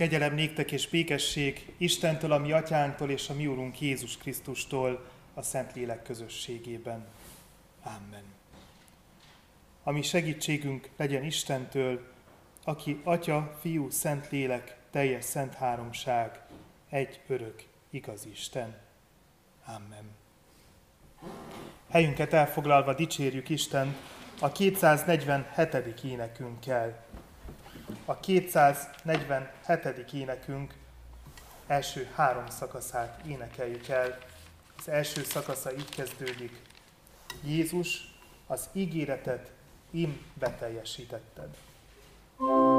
Kegyelem néktek és békesség Istentől, a mi atyánktól és a mi úrunk Jézus Krisztustól a Szentlélek közösségében. Amen. Ami segítségünk legyen Istentől, aki Atya, Fiú, Szentlélek, teljes szent háromság, egy örök, igaz Isten. Amen. Helyünket elfoglalva dicsérjük Isten a 247. énekünkkel a 247. énekünk első három szakaszát énekeljük el. Az első szakasza így kezdődik. Jézus, az ígéretet im beteljesítetted. thank you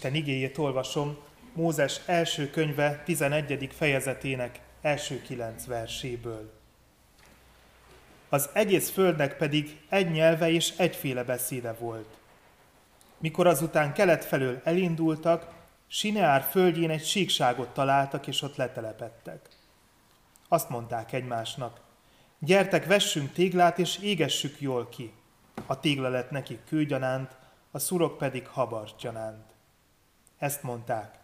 Isten igéjét olvasom Mózes első könyve 11. fejezetének első kilenc verséből. Az egész földnek pedig egy nyelve és egyféle beszéde volt. Mikor azután kelet felől elindultak, Sineár földjén egy síkságot találtak, és ott letelepettek. Azt mondták egymásnak, gyertek, vessünk téglát, és égessük jól ki. A tégla lett nekik kőgyanánt, a szurok pedig habargyanánt. Ezt mondták.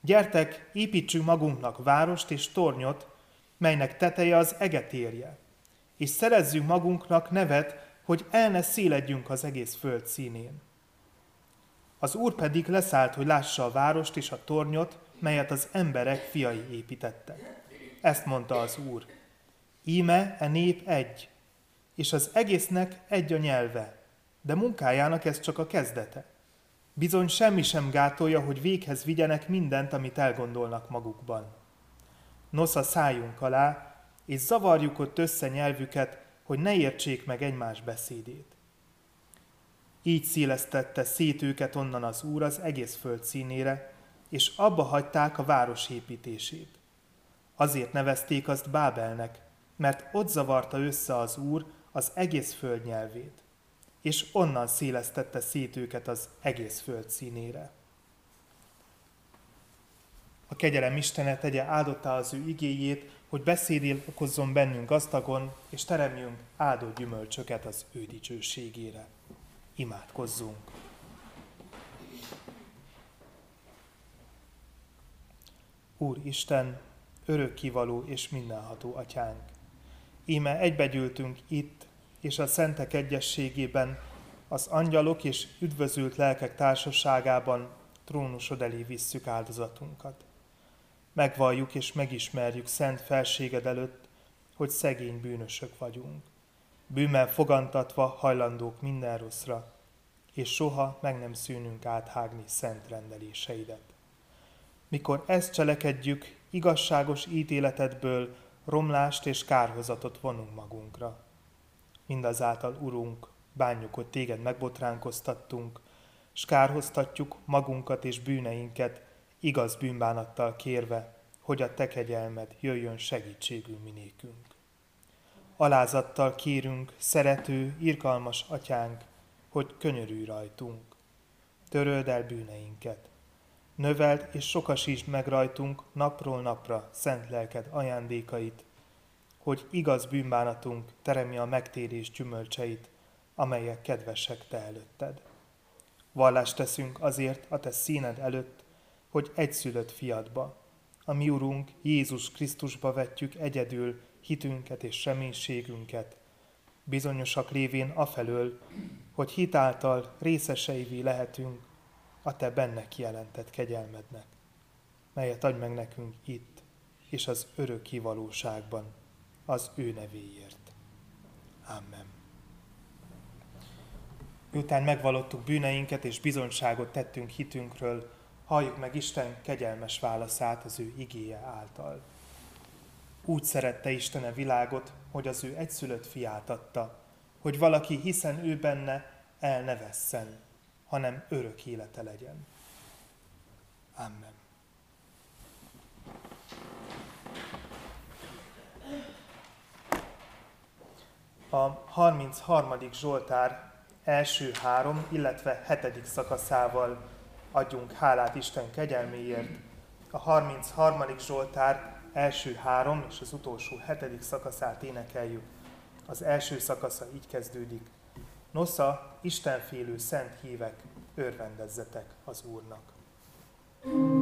Gyertek, építsünk magunknak várost és tornyot, melynek teteje az eget érje, és szerezzünk magunknak nevet, hogy el ne széledjünk az egész föld színén. Az úr pedig leszállt, hogy lássa a várost és a tornyot, melyet az emberek fiai építettek. Ezt mondta az úr. Íme e nép egy, és az egésznek egy a nyelve, de munkájának ez csak a kezdete. Bizony semmi sem gátolja, hogy véghez vigyenek mindent, amit elgondolnak magukban. Nosza szálljunk alá, és zavarjuk ott össze nyelvüket, hogy ne értsék meg egymás beszédét. Így szélesztette szét őket onnan az Úr az egész föld színére, és abba hagyták a város építését. Azért nevezték azt Bábelnek, mert ott zavarta össze az Úr az egész föld nyelvét és onnan szélesztette szét őket az egész föld színére. A kegyelem Istene tegye áldottá az ő igéjét, hogy beszédél okozzon bennünk gazdagon, és teremjünk áldott gyümölcsöket az ő dicsőségére. Imádkozzunk! Úr Isten, örökkivaló és mindenható atyánk. Íme egybegyűltünk itt, és a szentek egyességében, az angyalok és üdvözült lelkek társaságában trónusod elé visszük áldozatunkat. Megvalljuk és megismerjük szent felséged előtt, hogy szegény bűnösök vagyunk. Bűmmel fogantatva hajlandók minden rosszra, és soha meg nem szűnünk áthágni szent rendeléseidet. Mikor ezt cselekedjük, igazságos ítéletedből romlást és kárhozatot vonunk magunkra. Mindazáltal, Urunk, bánjuk, hogy téged megbotránkoztattunk, s kárhoztatjuk magunkat és bűneinket, igaz bűnbánattal kérve, hogy a te kegyelmed jöjjön segítségül minékünk. Alázattal kérünk, szerető, irgalmas atyánk, hogy könyörülj rajtunk. Töröld el bűneinket. Növeld és sokasítsd meg rajtunk napról napra szent lelked ajándékait, hogy igaz bűnbánatunk teremje a megtérés gyümölcseit, amelyek kedvesek te előtted. Vallást teszünk azért a te színed előtt, hogy egyszülött fiadba, a mi Urunk Jézus Krisztusba vetjük egyedül hitünket és reménységünket, bizonyosak lévén afelől, hogy hitáltal részeseivé lehetünk a Te benne kijelentett kegyelmednek, melyet adj meg nekünk itt és az örök kivalóságban, az ő nevéért. Amen. Miután megvalottuk bűneinket és bizonyságot tettünk hitünkről, halljuk meg Isten kegyelmes válaszát az ő igéje által. Úgy szerette Isten a világot, hogy az ő egyszülött fiát adta, hogy valaki, hiszen ő benne, el ne vesszen, hanem örök élete legyen. Amen. A 33. Zsoltár első három, illetve hetedik szakaszával adjunk hálát Isten kegyelméért. A 33. Zsoltár első három és az utolsó hetedik szakaszát énekeljük. Az első szakasza így kezdődik. Nosza, Istenfélő szent hívek, örvendezzetek az Úrnak. thank you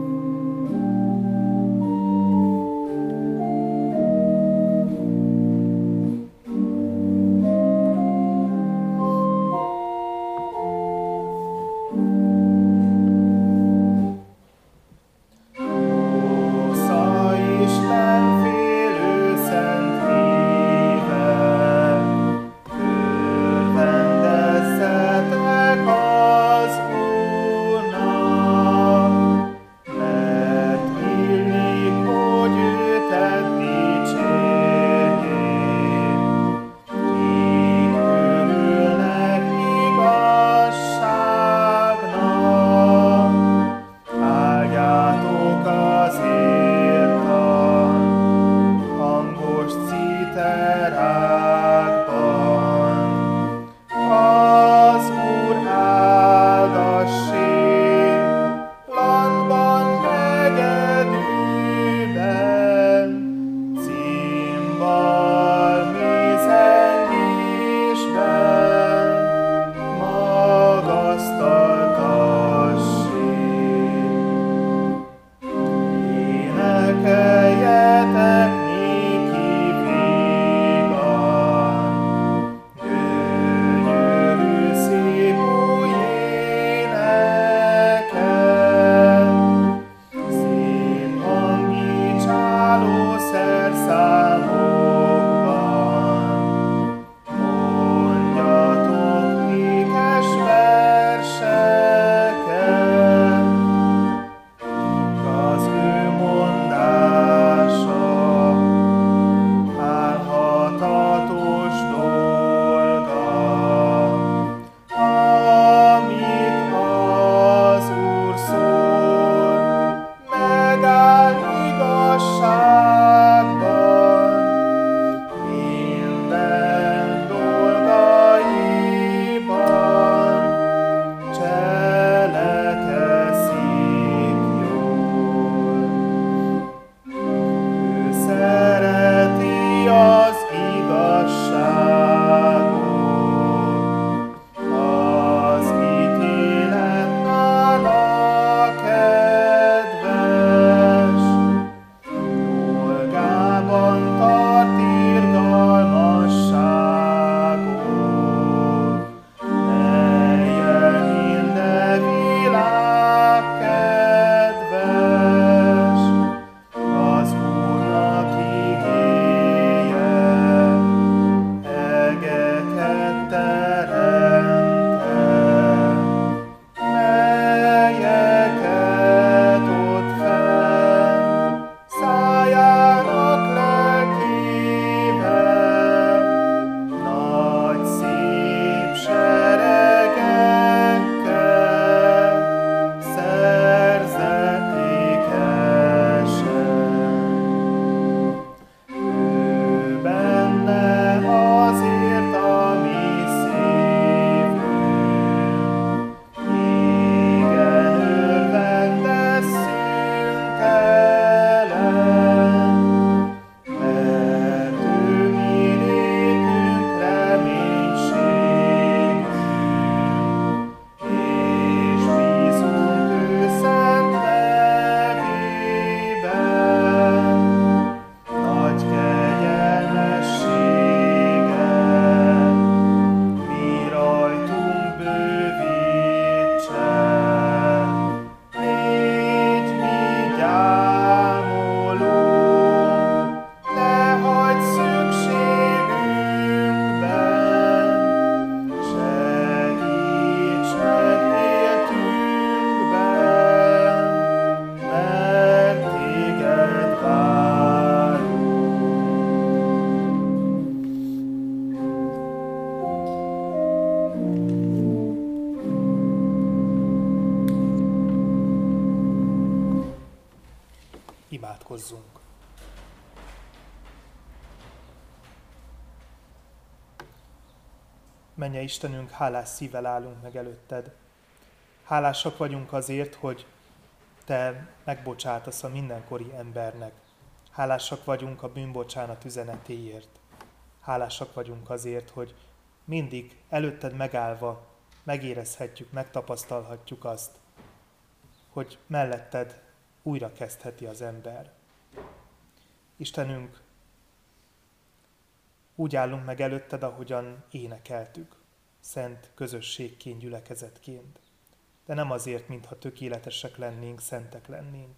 Menje Istenünk, hálás szívvel állunk meg előtted. Hálásak vagyunk azért, hogy Te megbocsátasz a mindenkori embernek. Hálásak vagyunk a bűnbocsánat üzenetéért. Hálásak vagyunk azért, hogy mindig előtted megállva megérezhetjük, megtapasztalhatjuk azt, hogy melletted újra kezdheti az ember. Istenünk, úgy állunk meg előtted, ahogyan énekeltük, szent közösségként, gyülekezetként. De nem azért, mintha tökéletesek lennénk, szentek lennénk,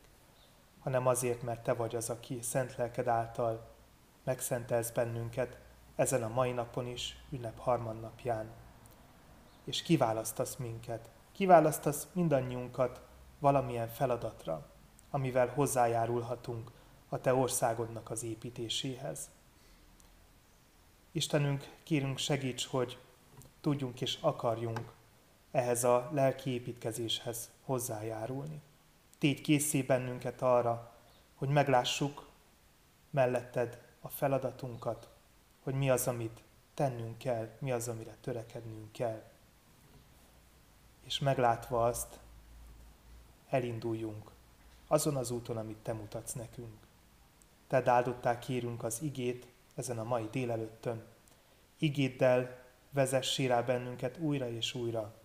hanem azért, mert Te vagy az, aki szent lelked által megszentelsz bennünket ezen a mai napon is, ünnep harmadnapján. És kiválasztasz minket, kiválasztasz mindannyiunkat valamilyen feladatra, amivel hozzájárulhatunk a Te országodnak az építéséhez. Istenünk, kérünk segíts, hogy tudjunk és akarjunk ehhez a lelki építkezéshez hozzájárulni. Tégy készé bennünket arra, hogy meglássuk melletted a feladatunkat, hogy mi az, amit tennünk kell, mi az, amire törekednünk kell. És meglátva azt, elinduljunk azon az úton, amit Te mutatsz nekünk. Te áldották kérünk az igét ezen a mai délelőttön. Igéddel vezessé rá bennünket újra és újra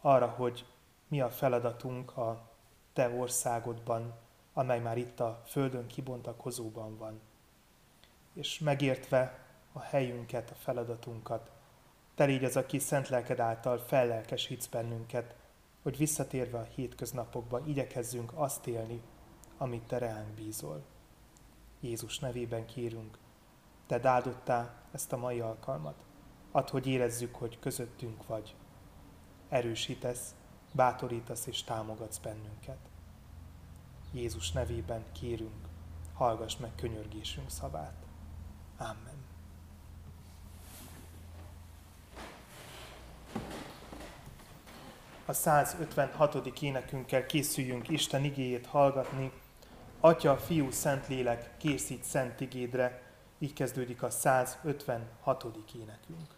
arra, hogy mi a feladatunk a Te országodban, amely már itt a Földön kibontakozóban van. És megértve a helyünket, a feladatunkat, Te légy az, aki szent lelked által fellelkesítsz bennünket, hogy visszatérve a hétköznapokba igyekezzünk azt élni, amit Te reánk bízol. Jézus nevében kérünk, Te áldottá ezt a mai alkalmat. Add, hogy érezzük, hogy közöttünk vagy. Erősítesz, bátorítasz és támogatsz bennünket. Jézus nevében kérünk, hallgass meg könyörgésünk szavát. Amen. a 156. énekünkkel készüljünk Isten igéjét hallgatni. Atya, Fiú, Szentlélek, készít szent igédre. Így kezdődik a 156. énekünk.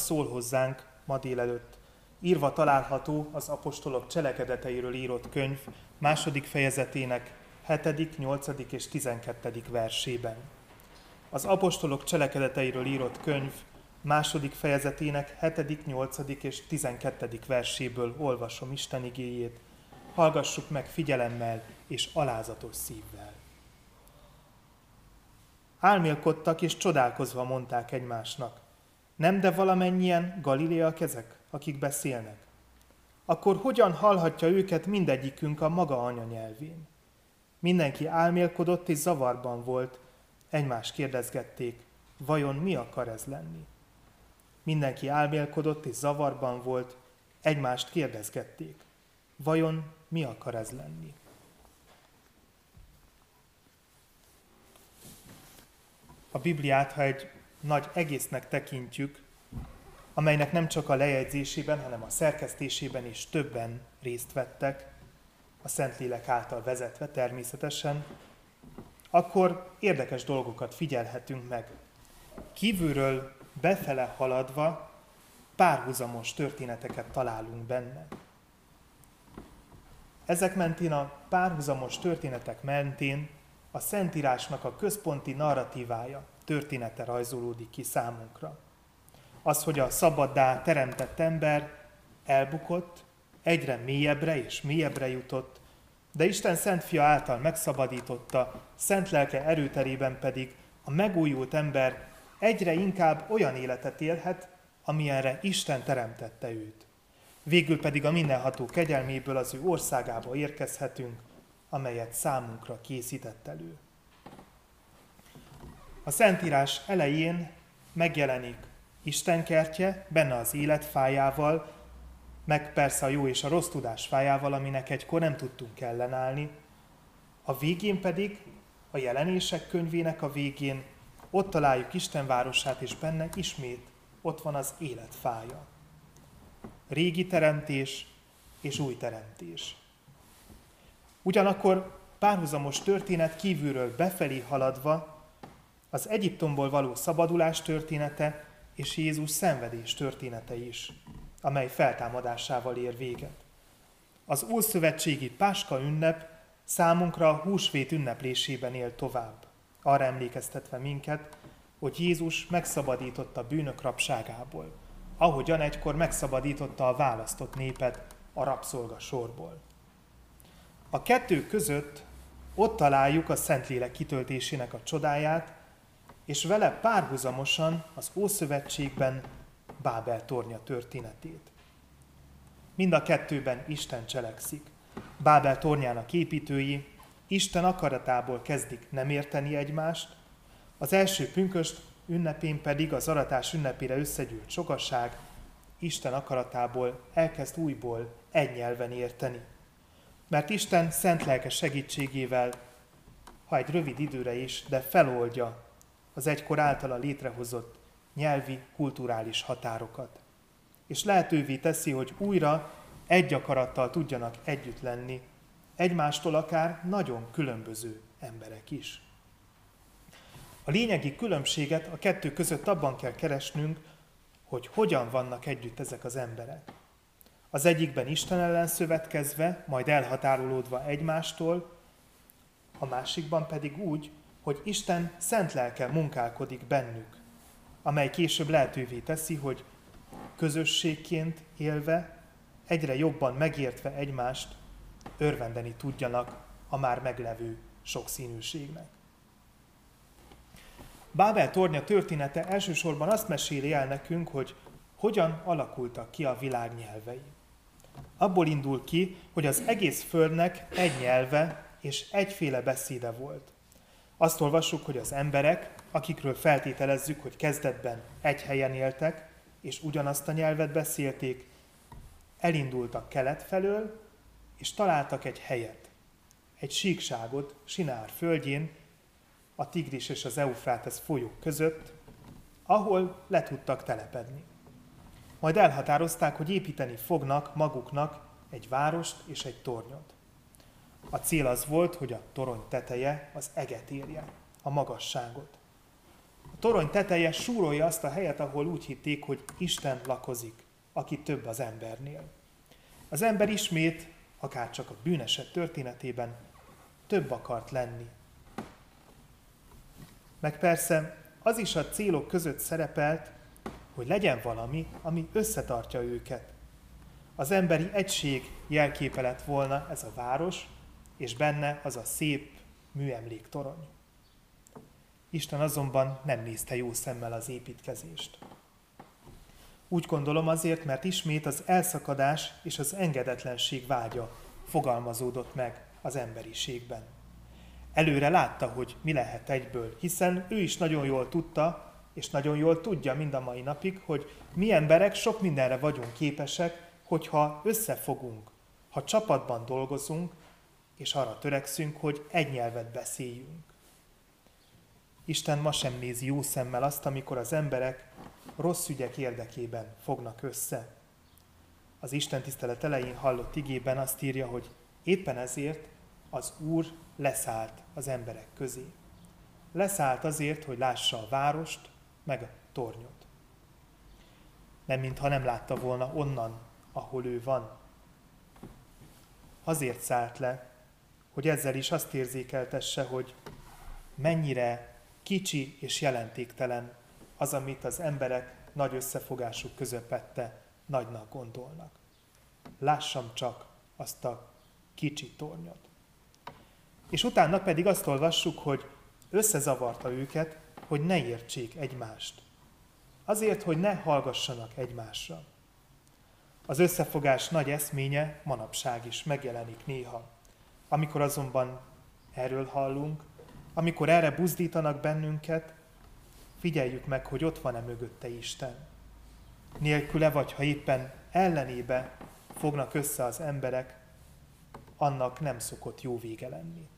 Szól hozzánk ma délelőtt. Írva található az apostolok cselekedeteiről írott könyv második fejezetének 7., 8. és 12. versében. Az apostolok cselekedeteiről írott könyv második fejezetének 7., 8. és 12. verséből olvasom Isten igéjét. Hallgassuk meg figyelemmel és alázatos szívvel. Álmélkodtak és csodálkozva mondták egymásnak. Nem de valamennyien galileak ezek, akik beszélnek? Akkor hogyan hallhatja őket mindegyikünk a maga anyanyelvén? Mindenki álmélkodott és zavarban volt, egymást kérdezgették, vajon mi akar ez lenni? Mindenki álmélkodott és zavarban volt, egymást kérdezgették, vajon mi akar ez lenni? a Bibliát, ha egy nagy egésznek tekintjük, amelynek nem csak a lejegyzésében, hanem a szerkesztésében is többen részt vettek, a Szentlélek által vezetve természetesen, akkor érdekes dolgokat figyelhetünk meg. Kívülről befele haladva párhuzamos történeteket találunk benne. Ezek mentén a párhuzamos történetek mentén a Szentírásnak a központi narratívája, története rajzolódik ki számunkra. Az, hogy a szabaddá teremtett ember elbukott, egyre mélyebbre és mélyebbre jutott, de Isten Szent Fia által megszabadította, szent lelke erőterében pedig a megújult ember egyre inkább olyan életet élhet, amilyenre Isten teremtette őt. Végül pedig a mindenható kegyelméből az ő országába érkezhetünk, amelyet számunkra készített elő. A Szentírás elején megjelenik Isten kertje, benne az élet fájával, meg persze a jó és a rossz tudás fájával, aminek egykor nem tudtunk ellenállni. A végén pedig, a jelenések könyvének a végén ott találjuk Isten városát, és benne ismét ott van az élet fája. Régi teremtés és új teremtés. Ugyanakkor párhuzamos történet kívülről befelé haladva az Egyiptomból való szabadulás története és Jézus szenvedés története is, amely feltámadásával ér véget. Az Ószövetségi Páska ünnep számunkra a húsvét ünneplésében él tovább, arra emlékeztetve minket, hogy Jézus megszabadította bűnök rabságából, ahogyan egykor megszabadította a választott népet a rabszolga sorból. A kettő között ott találjuk a Szentlélek kitöltésének a csodáját, és vele párhuzamosan az Ószövetségben Bábel tornya történetét. Mind a kettőben Isten cselekszik. Bábel tornyának építői Isten akaratából kezdik nem érteni egymást, az első pünköst ünnepén pedig az aratás ünnepére összegyűlt sokasság Isten akaratából elkezd újból egy nyelven érteni. Mert Isten szent lelke segítségével, ha egy rövid időre is, de feloldja az egykor általa létrehozott nyelvi, kulturális határokat. És lehetővé teszi, hogy újra egy akarattal tudjanak együtt lenni, egymástól akár nagyon különböző emberek is. A lényegi különbséget a kettő között abban kell keresnünk, hogy hogyan vannak együtt ezek az emberek. Az egyikben Isten ellen szövetkezve, majd elhatárolódva egymástól, a másikban pedig úgy, hogy Isten szent lelke munkálkodik bennük, amely később lehetővé teszi, hogy közösségként élve, egyre jobban megértve egymást, örvendeni tudjanak a már meglevő sokszínűségnek. Bábel tornya története elsősorban azt meséli el nekünk, hogy hogyan alakultak ki a világ nyelvei. Abból indul ki, hogy az egész földnek egy nyelve és egyféle beszéde volt. Azt olvassuk, hogy az emberek, akikről feltételezzük, hogy kezdetben egy helyen éltek, és ugyanazt a nyelvet beszélték, elindultak kelet felől, és találtak egy helyet, egy síkságot Sinár földjén, a Tigris és az Eufrátesz folyók között, ahol le tudtak telepedni. Majd elhatározták, hogy építeni fognak maguknak egy várost és egy tornyot. A cél az volt, hogy a torony teteje az eget érje, a magasságot. A torony teteje súrolja azt a helyet, ahol úgy hitték, hogy Isten lakozik, aki több az embernél. Az ember ismét, akár csak a bűneset történetében, több akart lenni. Meg persze az is a célok között szerepelt, hogy legyen valami, ami összetartja őket. Az emberi egység jelképe lett volna ez a város, és benne az a szép műemléktorony. Isten azonban nem nézte jó szemmel az építkezést. Úgy gondolom azért, mert ismét az elszakadás és az engedetlenség vágya fogalmazódott meg az emberiségben. Előre látta, hogy mi lehet egyből, hiszen ő is nagyon jól tudta, és nagyon jól tudja mind a mai napig, hogy mi emberek sok mindenre vagyunk képesek, hogyha összefogunk, ha csapatban dolgozunk, és arra törekszünk, hogy egy nyelvet beszéljünk. Isten ma sem nézi jó szemmel azt, amikor az emberek rossz ügyek érdekében fognak össze. Az Isten tisztelet elején hallott igében azt írja, hogy éppen ezért az Úr leszállt az emberek közé. Leszállt azért, hogy lássa a várost, meg a tornyot. Nem mintha nem látta volna onnan, ahol ő van. Azért szállt le, hogy ezzel is azt érzékeltesse, hogy mennyire kicsi és jelentéktelen az, amit az emberek nagy összefogásuk közepette nagynak gondolnak. Lássam csak azt a kicsi tornyot. És utána pedig azt olvassuk, hogy összezavarta őket, hogy ne értsék egymást. Azért, hogy ne hallgassanak egymásra. Az összefogás nagy eszménye manapság is megjelenik néha. Amikor azonban erről hallunk, amikor erre buzdítanak bennünket, figyeljük meg, hogy ott van-e mögötte Isten. Nélküle vagy ha éppen ellenébe fognak össze az emberek, annak nem szokott jó vége lenni.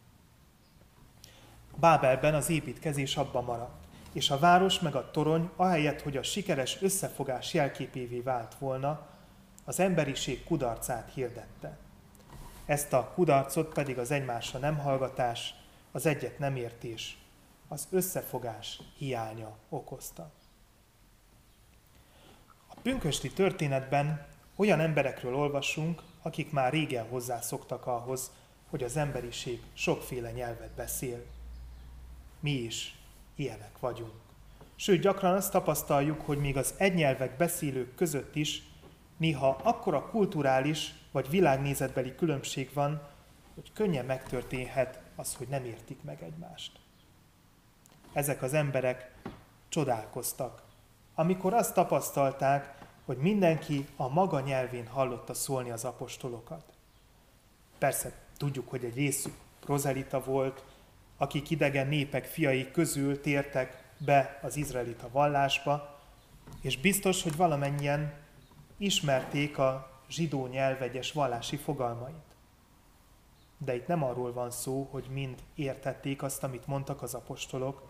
Bábelben az építkezés abba maradt, és a város meg a torony, ahelyett, hogy a sikeres összefogás jelképévé vált volna, az emberiség kudarcát hirdette. Ezt a kudarcot pedig az egymásra nem hallgatás, az egyet nem értés, az összefogás hiánya okozta. A pünkösti történetben olyan emberekről olvasunk, akik már régen hozzászoktak ahhoz, hogy az emberiség sokféle nyelvet beszél. Mi is ilyenek vagyunk. Sőt, gyakran azt tapasztaljuk, hogy még az egynyelvek beszélők között is néha akkora kulturális vagy világnézetbeli különbség van, hogy könnyen megtörténhet az, hogy nem értik meg egymást. Ezek az emberek csodálkoztak, amikor azt tapasztalták, hogy mindenki a maga nyelvén hallotta szólni az apostolokat. Persze tudjuk, hogy egy részük prozelita volt, akik idegen népek fiai közül tértek be az izraelita vallásba, és biztos, hogy valamennyien ismerték a zsidó nyelv egyes vallási fogalmait. De itt nem arról van szó, hogy mind értették azt, amit mondtak az apostolok.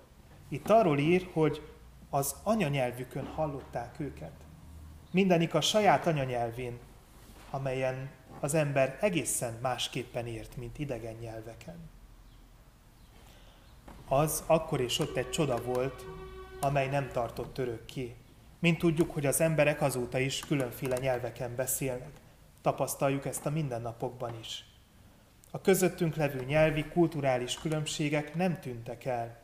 Itt arról ír, hogy az anyanyelvükön hallották őket. Mindenik a saját anyanyelvén, amelyen az ember egészen másképpen ért, mint idegen nyelveken. Az akkor és ott egy csoda volt, amely nem tartott örökké. Mint tudjuk, hogy az emberek azóta is különféle nyelveken beszélnek. Tapasztaljuk ezt a mindennapokban is. A közöttünk levő nyelvi, kulturális különbségek nem tűntek el,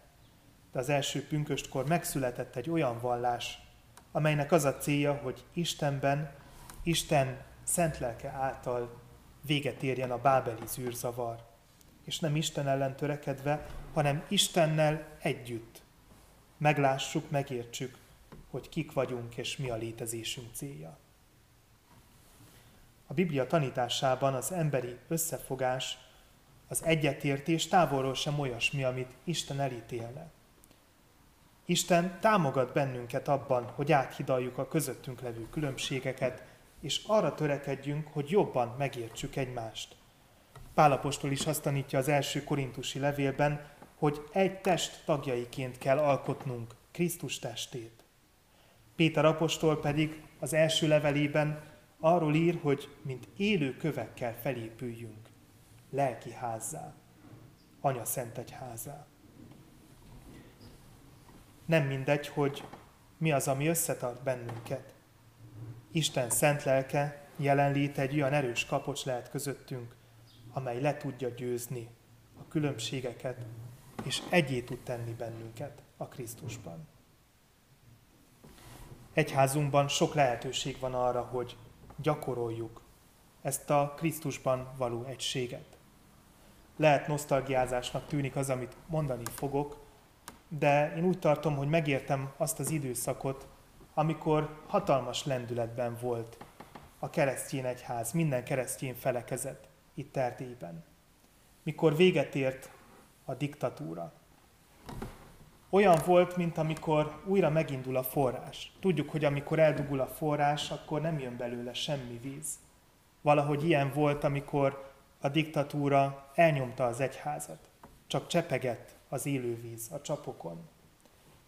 de az első pünköstkor megszületett egy olyan vallás, amelynek az a célja, hogy Istenben, Isten szent lelke által véget érjen a bábeli zűrzavar. És nem Isten ellen törekedve, hanem Istennel együtt. Meglássuk, megértsük, hogy kik vagyunk és mi a létezésünk célja. A Biblia tanításában az emberi összefogás, az egyetértés távolról sem olyasmi, amit Isten elítélne. Isten támogat bennünket abban, hogy áthidaljuk a közöttünk levő különbségeket, és arra törekedjünk, hogy jobban megértsük egymást. Pálapostól is azt tanítja az első korintusi levélben, hogy egy test tagjaiként kell alkotnunk Krisztus testét. Péter apostol pedig az első levelében arról ír, hogy mint élő kövekkel felépüljünk lelki házzá, Anya Szent Egyházá. Nem mindegy, hogy mi az, ami összetart bennünket. Isten szent lelke jelenlét egy olyan erős kapocs lehet közöttünk, amely le tudja győzni a különbségeket, és egyé tud tenni bennünket a Krisztusban. Egyházunkban sok lehetőség van arra, hogy gyakoroljuk ezt a Krisztusban való egységet. Lehet nosztalgiázásnak tűnik az, amit mondani fogok, de én úgy tartom, hogy megértem azt az időszakot, amikor hatalmas lendületben volt a keresztény egyház, minden keresztény felekezet itt Erdélyben. Mikor véget ért a diktatúra. Olyan volt, mint amikor újra megindul a forrás. Tudjuk, hogy amikor eldugul a forrás, akkor nem jön belőle semmi víz. Valahogy ilyen volt, amikor a diktatúra elnyomta az egyházat. Csak csepegett az élővíz a csapokon.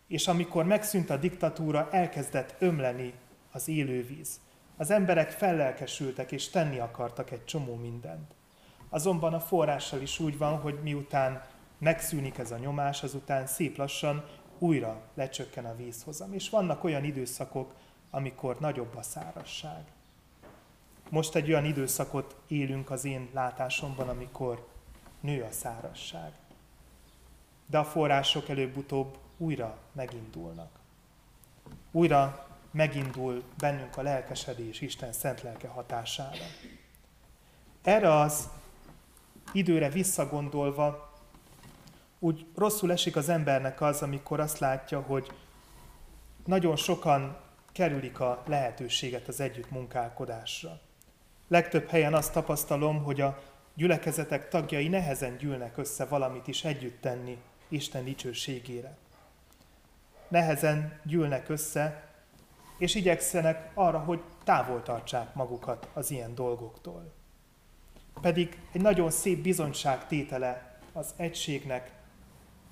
És amikor megszűnt a diktatúra, elkezdett ömleni az élővíz. Az emberek fellelkesültek és tenni akartak egy csomó mindent. Azonban a forrással is úgy van, hogy miután megszűnik ez a nyomás, azután szép lassan újra lecsökken a vízhozam. És vannak olyan időszakok, amikor nagyobb a szárasság. Most egy olyan időszakot élünk az én látásomban, amikor nő a szárasság. de a források előbb-utóbb újra megindulnak. Újra megindul bennünk a lelkesedés Isten szent lelke hatására. Erre az időre visszagondolva úgy rosszul esik az embernek az, amikor azt látja, hogy nagyon sokan kerülik a lehetőséget az együttmunkálkodásra. Legtöbb helyen azt tapasztalom, hogy a gyülekezetek tagjai nehezen gyűlnek össze valamit is együtt tenni Isten dicsőségére. Nehezen gyűlnek össze, és igyekszenek arra, hogy távol tartsák magukat az ilyen dolgoktól. Pedig egy nagyon szép bizonyság tétele az egységnek,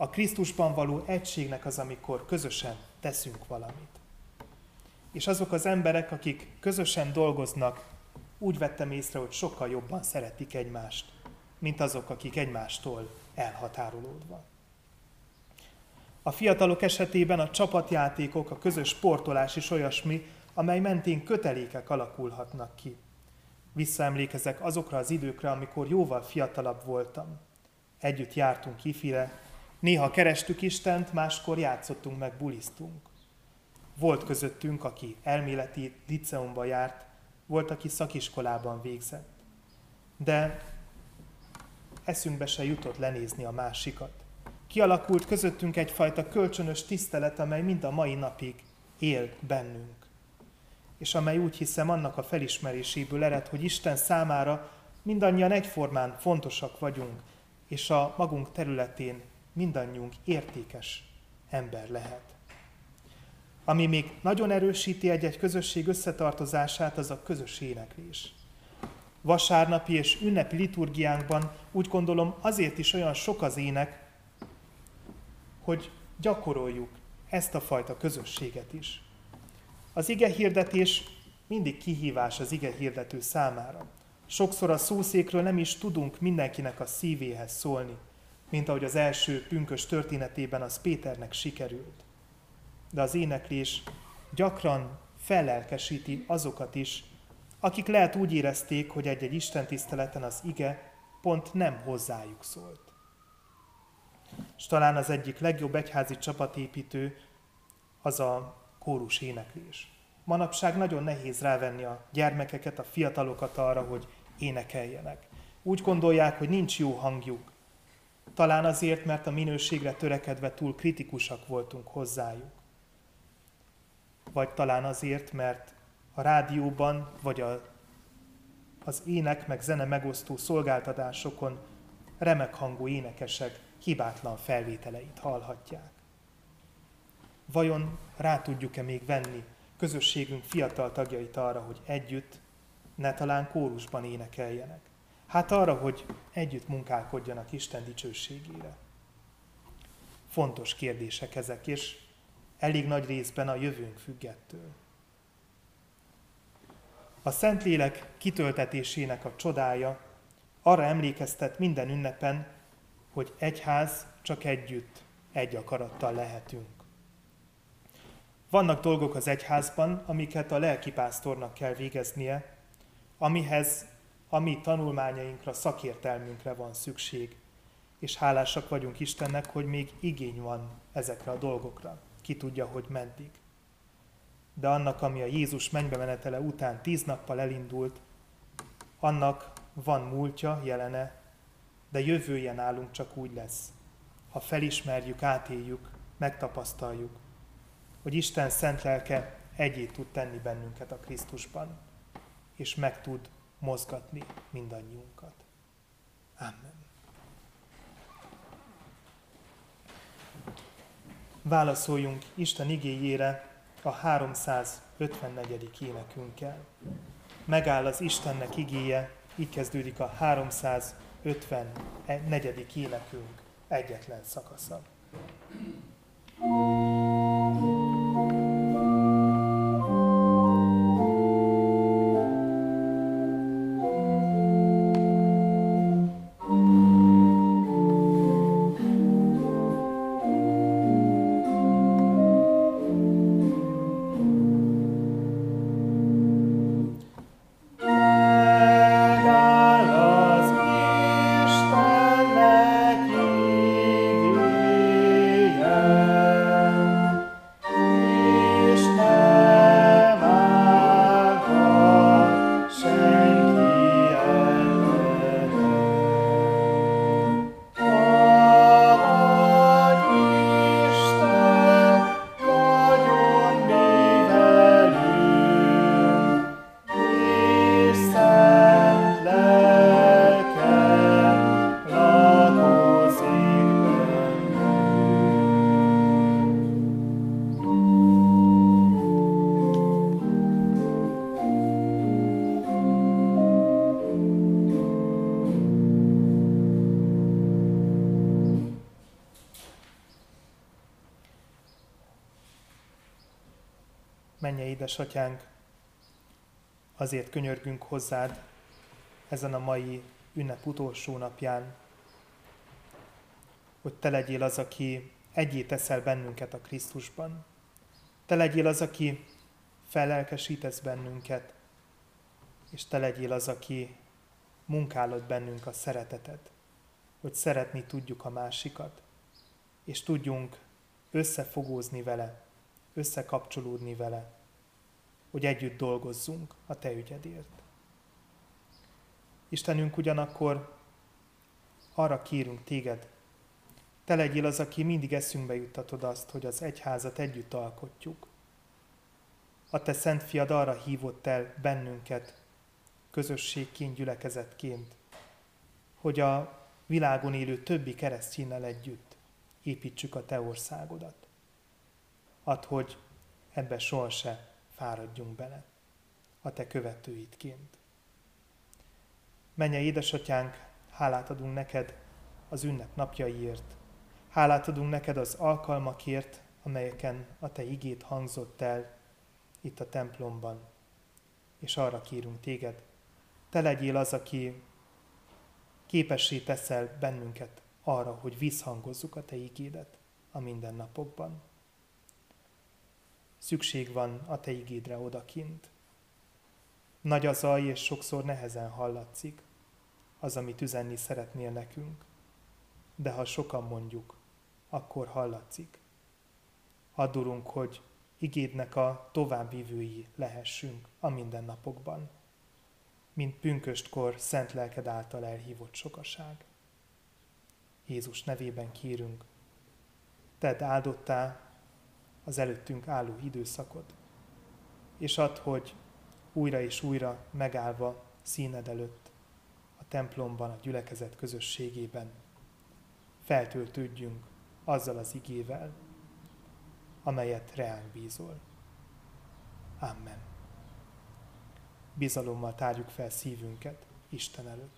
a Krisztusban való egységnek az, amikor közösen teszünk valamit. És azok az emberek, akik közösen dolgoznak, úgy vettem észre, hogy sokkal jobban szeretik egymást, mint azok, akik egymástól elhatárolódva. A fiatalok esetében a csapatjátékok, a közös sportolás is olyasmi, amely mentén kötelékek alakulhatnak ki. Visszaemlékezek azokra az időkre, amikor jóval fiatalabb voltam. Együtt jártunk kifire, néha kerestük Istent, máskor játszottunk meg, bulisztunk. Volt közöttünk, aki elméleti liceumba járt, volt, aki szakiskolában végzett. De eszünkbe se jutott lenézni a másikat. Kialakult közöttünk egyfajta kölcsönös tisztelet, amely mind a mai napig él bennünk. És amely úgy hiszem annak a felismeréséből ered, hogy Isten számára mindannyian egyformán fontosak vagyunk, és a magunk területén mindannyiunk értékes ember lehet. Ami még nagyon erősíti egy-egy közösség összetartozását, az a közös éneklés. Vasárnapi és ünnepi liturgiánkban úgy gondolom azért is olyan sok az ének, hogy gyakoroljuk ezt a fajta közösséget is. Az ige hirdetés mindig kihívás az ige hirdető számára. Sokszor a szószékről nem is tudunk mindenkinek a szívéhez szólni, mint ahogy az első pünkös történetében az Péternek sikerült. De az éneklés gyakran felelkesíti azokat is, akik lehet úgy érezték, hogy egy-egy istentiszteleten az ige pont nem hozzájuk szólt és talán az egyik legjobb egyházi csapatépítő az a kórus éneklés. Manapság nagyon nehéz rávenni a gyermekeket, a fiatalokat arra, hogy énekeljenek. Úgy gondolják, hogy nincs jó hangjuk. Talán azért, mert a minőségre törekedve túl kritikusak voltunk hozzájuk. Vagy talán azért, mert a rádióban, vagy a, az ének meg zene megosztó szolgáltatásokon remek hangú énekesek hibátlan felvételeit hallhatják. Vajon rá tudjuk-e még venni közösségünk fiatal tagjait arra, hogy együtt, ne talán kórusban énekeljenek? Hát arra, hogy együtt munkálkodjanak Isten dicsőségére. Fontos kérdések ezek, és elég nagy részben a jövőnk függettől. A Szentlélek kitöltetésének a csodája arra emlékeztet minden ünnepen, hogy egyház csak együtt, egy akarattal lehetünk. Vannak dolgok az egyházban, amiket a lelkipásztornak kell végeznie, amihez a mi tanulmányainkra, szakértelmünkre van szükség, és hálásak vagyunk Istennek, hogy még igény van ezekre a dolgokra. Ki tudja, hogy meddig. De annak, ami a Jézus mennybe menetele után tíz nappal elindult, annak van múltja, jelene, de jövője nálunk csak úgy lesz, ha felismerjük, átéljük, megtapasztaljuk, hogy Isten szent lelke egyé tud tenni bennünket a Krisztusban, és meg tud mozgatni mindannyiunkat. Amen. Válaszoljunk Isten igéjére a 354. énekünkkel. Megáll az Istennek igéje, így kezdődik a 354. 54. énekünk egyetlen szakasza. Édesatyánk, azért könyörgünk hozzád ezen a mai ünnep utolsó napján, hogy te legyél az, aki egyé teszel bennünket a Krisztusban. Te legyél az, aki felelkesítesz bennünket, és te legyél az, aki munkálod bennünk a szeretetet, hogy szeretni tudjuk a másikat, és tudjunk összefogózni vele, összekapcsolódni vele, hogy együtt dolgozzunk a Te ügyedért. Istenünk ugyanakkor arra kérünk Téged, Te legyél az, aki mindig eszünkbe juttatod azt, hogy az egyházat együtt alkotjuk. A Te Szent Fiad arra hívott el bennünket, közösségként, gyülekezetként, hogy a világon élő többi keresztényel együtt építsük a Te országodat. Add, hogy ebbe soha se fáradjunk bele, a Te követőidként. Menje édesatyánk, hálát adunk neked az ünnep napjaiért. Hálát adunk neked az alkalmakért, amelyeken a Te igét hangzott el itt a templomban. És arra kérünk téged, te legyél az, aki képessé teszel bennünket arra, hogy visszhangozzuk a Te igédet a mindennapokban. Szükség van a Te igédre odakint. Nagy a zaj, és sokszor nehezen hallatszik az, amit üzenni szeretnél nekünk. De ha sokan mondjuk, akkor hallatszik. Addurunk, hogy igédnek a továbbvívői lehessünk a mindennapokban mint pünköstkor szent lelked által elhívott sokaság. Jézus nevében kérünk, tedd áldottá az előttünk álló időszakot, és add, hogy újra és újra megállva színed előtt, a templomban, a gyülekezet közösségében feltöltődjünk azzal az igével, amelyet reánk bízol. Amen bizalommal tárjuk fel szívünket Isten előtt.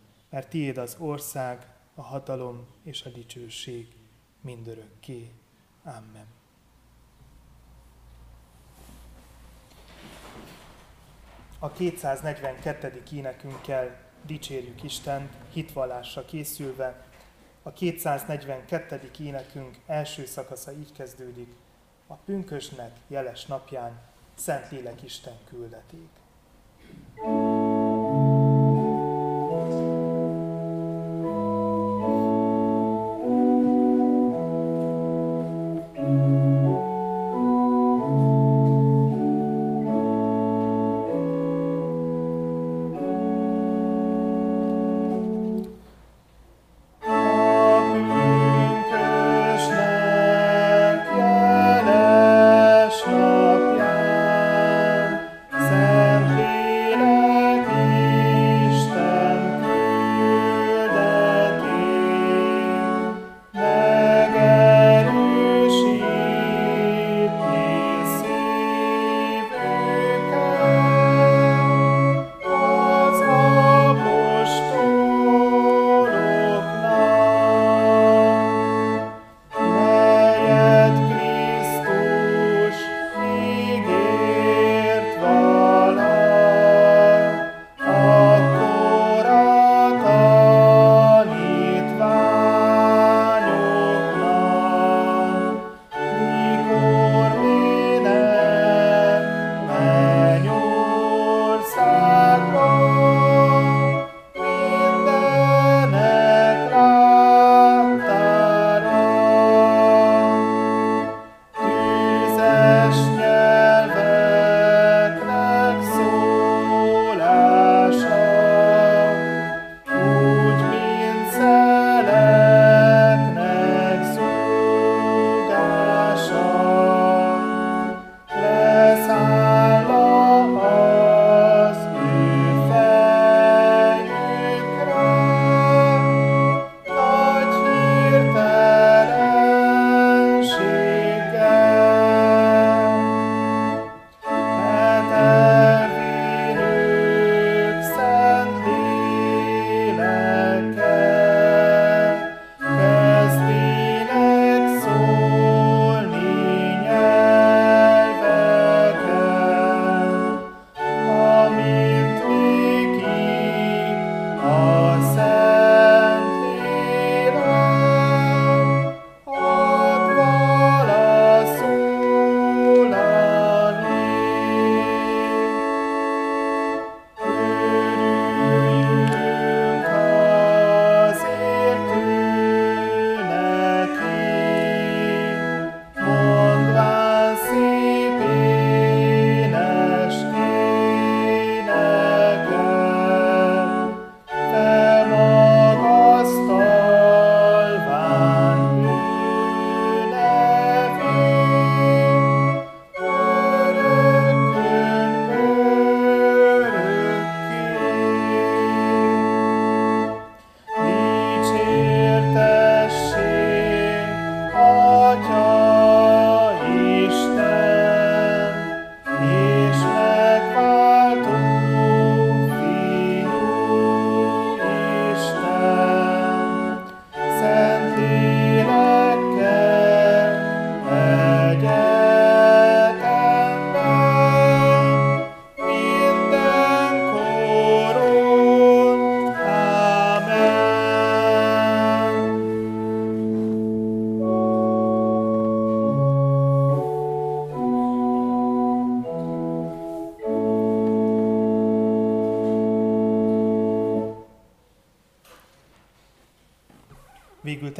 mert tiéd az ország, a hatalom és a dicsőség mindörökké. Amen. A 242. énekünkkel dicsérjük Istent, hitvallásra készülve. A 242. énekünk első szakasza így kezdődik. A pünkösnek jeles napján Szentlélek Isten küldeték. thank you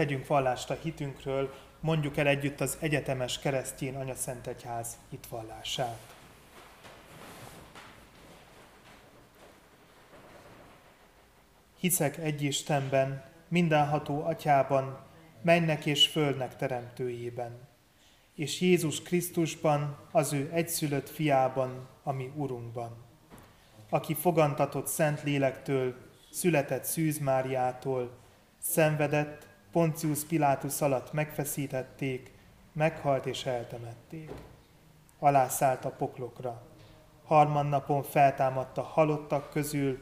tegyünk vallást a hitünkről, mondjuk el együtt az egyetemes keresztjén anyaszentegyház hitvallását. Hiszek egy Istenben, mindenható atyában, mennek és földnek teremtőjében, és Jézus Krisztusban, az ő egyszülött fiában, ami Urunkban, aki fogantatott Szent Lélektől, született Szűz Máriától, szenvedett, Poncius Pilátus alatt megfeszítették, meghalt és eltemették. Alászállt a poklokra. Harmadnapon feltámadta halottak közül,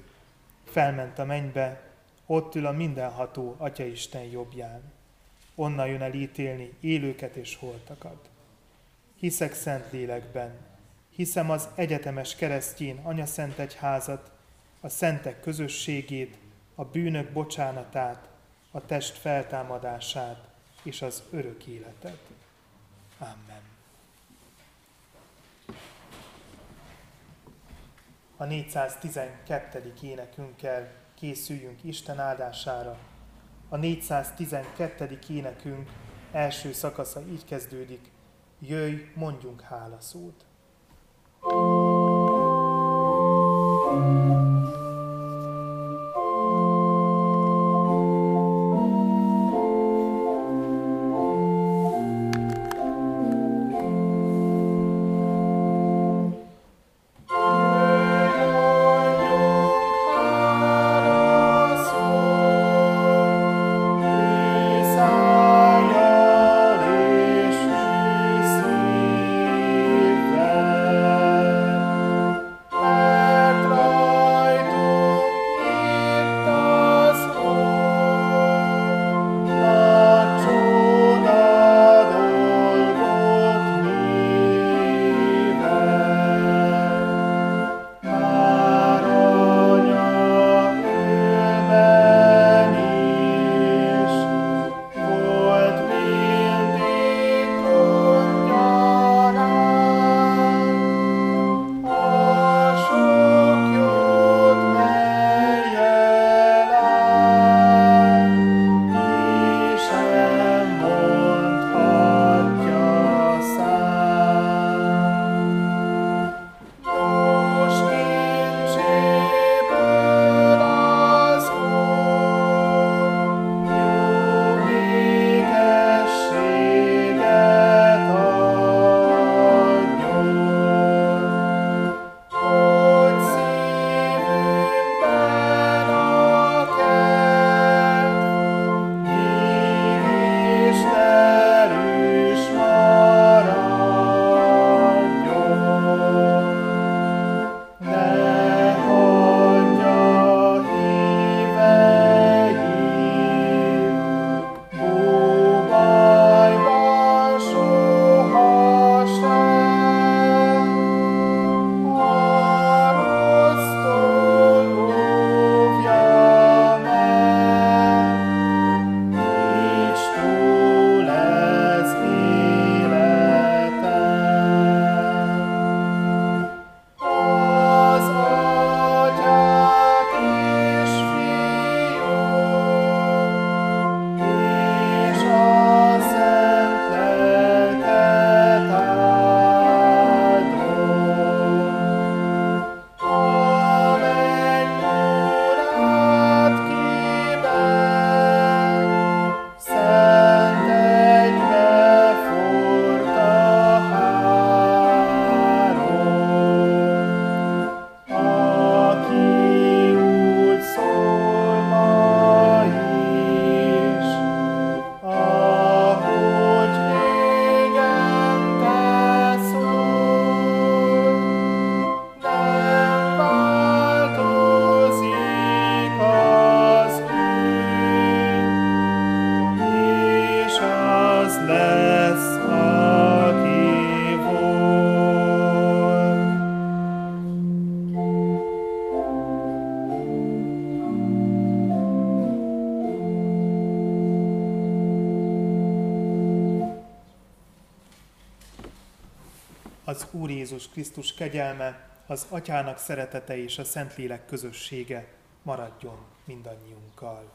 felment a mennybe, ott ül a mindenható Atyaisten jobbján. Onnan jön el ítélni élőket és holtakat. Hiszek szent lélekben, hiszem az egyetemes keresztjén anyaszent egyházat, a szentek közösségét, a bűnök bocsánatát, a test feltámadását és az örök életet. Amen. A 412. énekünkkel készüljünk Isten áldására. A 412. énekünk első szakasza így kezdődik, jöjj, mondjunk hálaszót. thank Jézus Krisztus kegyelme, az Atyának szeretete és a Szentlélek közössége maradjon mindannyiunkkal.